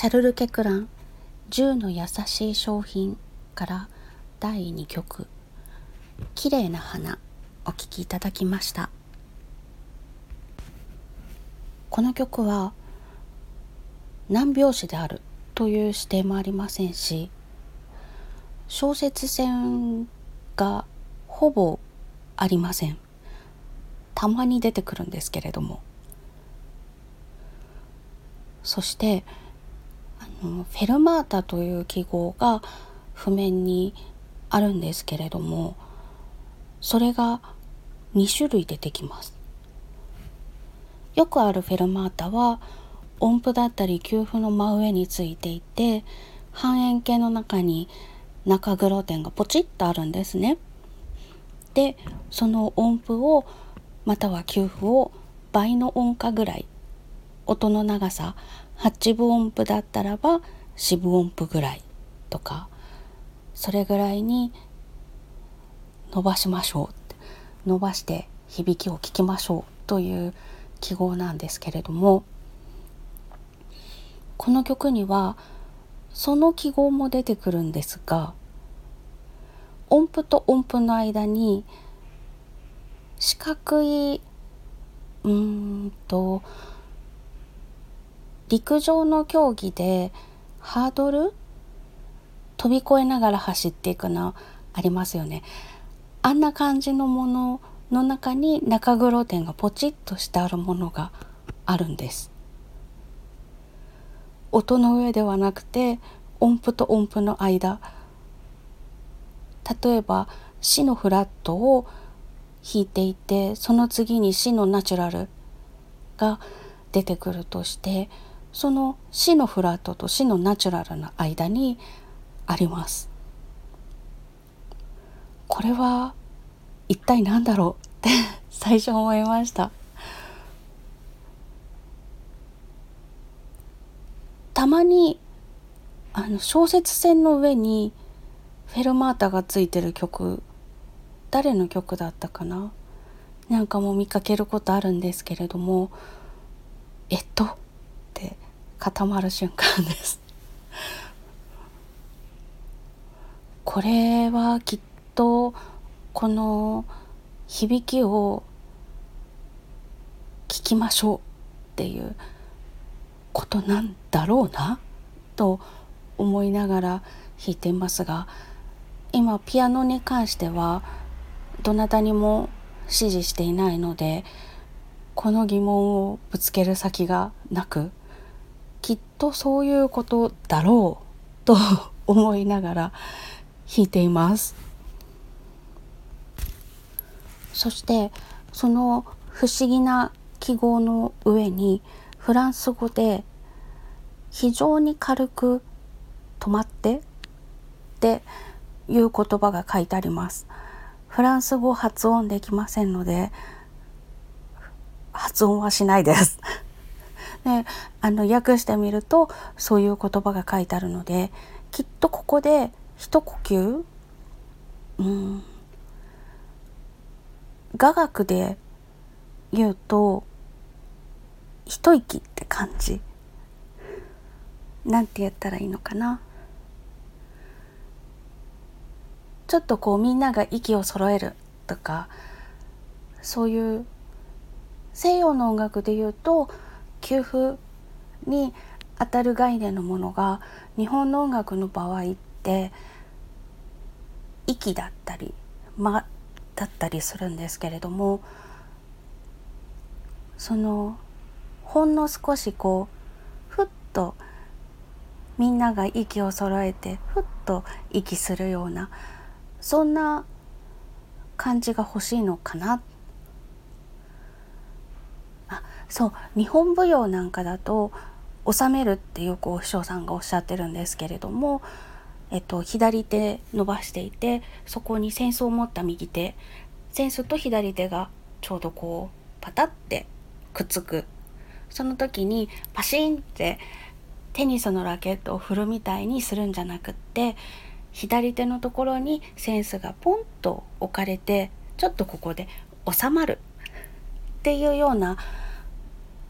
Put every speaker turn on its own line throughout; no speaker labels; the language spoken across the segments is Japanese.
シャルル・ケクラン「10の優しい商品」から第2曲「綺麗な花」お聴きいただきました。この曲は難拍子であるという指定もありませんし小説線がほぼありません。たまに出てくるんですけれども。そしてフェルマータという記号が譜面にあるんですけれどもそれが2種類出てきますよくあるフェルマータは音符だったり給付の真上についていて半円形の中に中黒点がポチッとあるんですね。でその音符をまたは給付を倍の音階ぐらい音の長さ8分音符だったらば4分音符ぐらいとかそれぐらいに伸ばしましょう伸ばして響きを聞きましょうという記号なんですけれどもこの曲にはその記号も出てくるんですが音符と音符の間に四角いうーんと陸上の競技でハードル飛び越えながら走っていくのありますよね。あんな感じのものの中に中黒点がポチッとしてあるものがあるんです。音の上ではなくて音符と音符の間例えば「シのフラット」を弾いていてその次に「シのナチュラル」が出てくるとしてその「シのフラット」と「シのナチュラル」の間にあります。これは一体何だろうって 最初思いました。たまにあの小説線の上にフェルマータがついてる曲誰の曲だったかな？なんかも見かけることあるんですけれどもえっと固まる瞬間です。これはきっとこの響きを聞きましょうっていうことなんだろうなと思いながら弾いていますが今ピアノに関してはどなたにも指示していないのでこの疑問をぶつける先がなくきっとそういうことだろうと思いながら弾いています。そしてその不思議な記号の上にフランス語で非常に軽く止まってっていう言葉が書いてあります。フランス語発音できませんので発音はしないですであの訳してみるとそういう言葉が書いてあるのできっとここで一呼吸うん雅楽で言うと一息って感じ。なんて言ったらいいのかな。ちょっとこうみんなが息を揃えるとかそういう西洋の音楽で言うと給付に当たる概念のものが日本の音楽の場合って息だったり間だったりするんですけれどもそのほんの少しこうふっとみんなが息を揃えてふっと息するようなそんな感じが欲しいのかなあそう日本舞踊なんかだと収めるってよくお師匠さんがおっしゃってるんですけれども、えっと、左手伸ばしていてそこに扇子を持った右手扇子と左手がちょうどこうパタってくっつく。その時にパシンってテニスのラケットを振るみたいにするんじゃなくって左手のところにセンスがポンと置かれてちょっとここで収まる。っていうような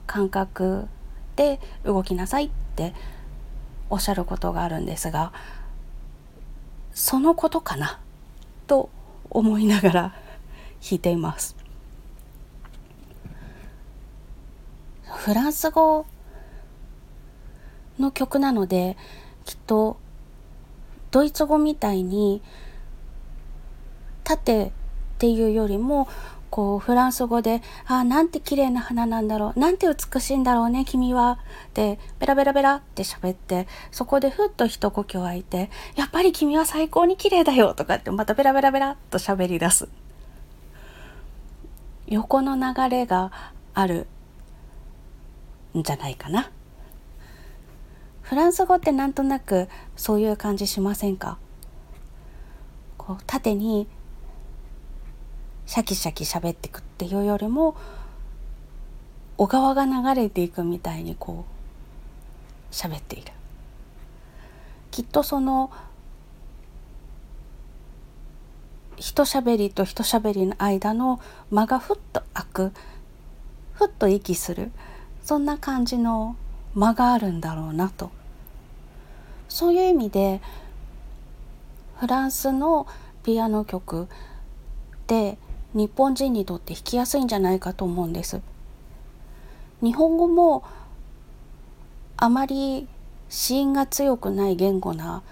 感覚で動きなさいっておっしゃることがあるんですがそのことかなと思いながら弾いています。フランス語の曲なのできっとドイツ語みたいに縦っていうよりもこうフランス語で「ああなんて綺麗な花なんだろう。なんて美しいんだろうね君は」でベラベラベラって喋ってそこでふっと一呼吸空いて「やっぱり君は最高に綺麗だよ」とかってまたベラベラベラっと喋り出す。横の流れがあるんじゃないかな。フランス語ってなんとなくそういう感じしませんか？こう縦にシャキシャキ喋ってくっていうよりも小川が流れていくみたいにこう喋っている。きっとその一喋りと一喋りの間の間がふっと開くふっと息するそんな感じの間があるんだろうなと。そういう意味でフランスのピアノ曲で日本人にとって弾きやすいんじゃないかと思うんです。日本語もあまり子音が強くない言語な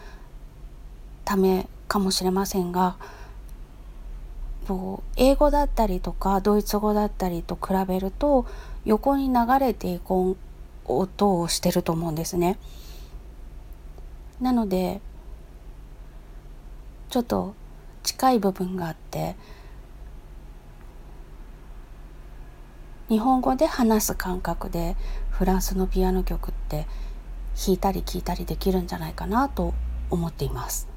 ためかもしれませんが英語だったりとかドイツ語だったりと比べると横に流れていく音をしてると思うんですね。なのでちょっと近い部分があって日本語で話す感覚でフランスのピアノ曲って弾いたり聴いたりできるんじゃないかなと思っています。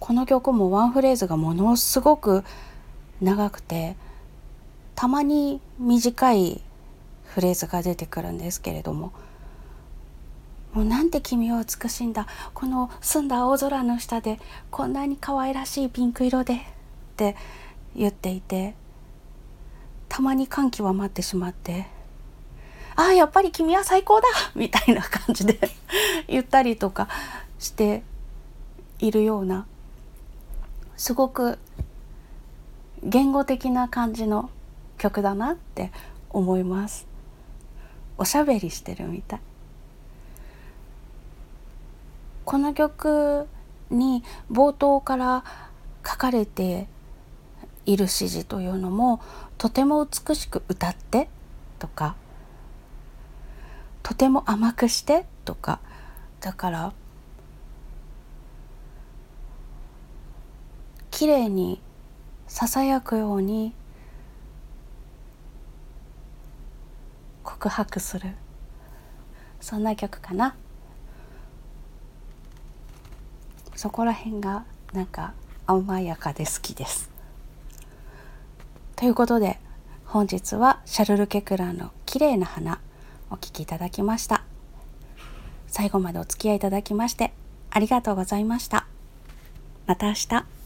この曲もワンフレーズがものすごく長くてたまに短いフレーズが出てくるんですけれどももうなんて君は美しいんだ。この澄んだ青空の下でこんなに可愛らしいピンク色でって言っていてたまに感極まってしまってああやっぱり君は最高だ みたいな感じで 言ったりとかしているようなすごく言語的な感じの曲だなって思います。おしゃべりしてるみたい。この曲に冒頭から書かれている指示というのもとても美しく歌ってとかとても甘くしてとか。だから綺麗にささやくように告白する。そんな曲かな。そこら辺がなんか甘やかで好きです。ということで本日はシャルル・ケクランの綺麗な花お聴きいただきました。最後までお付き合いいただきましてありがとうございました。また明日。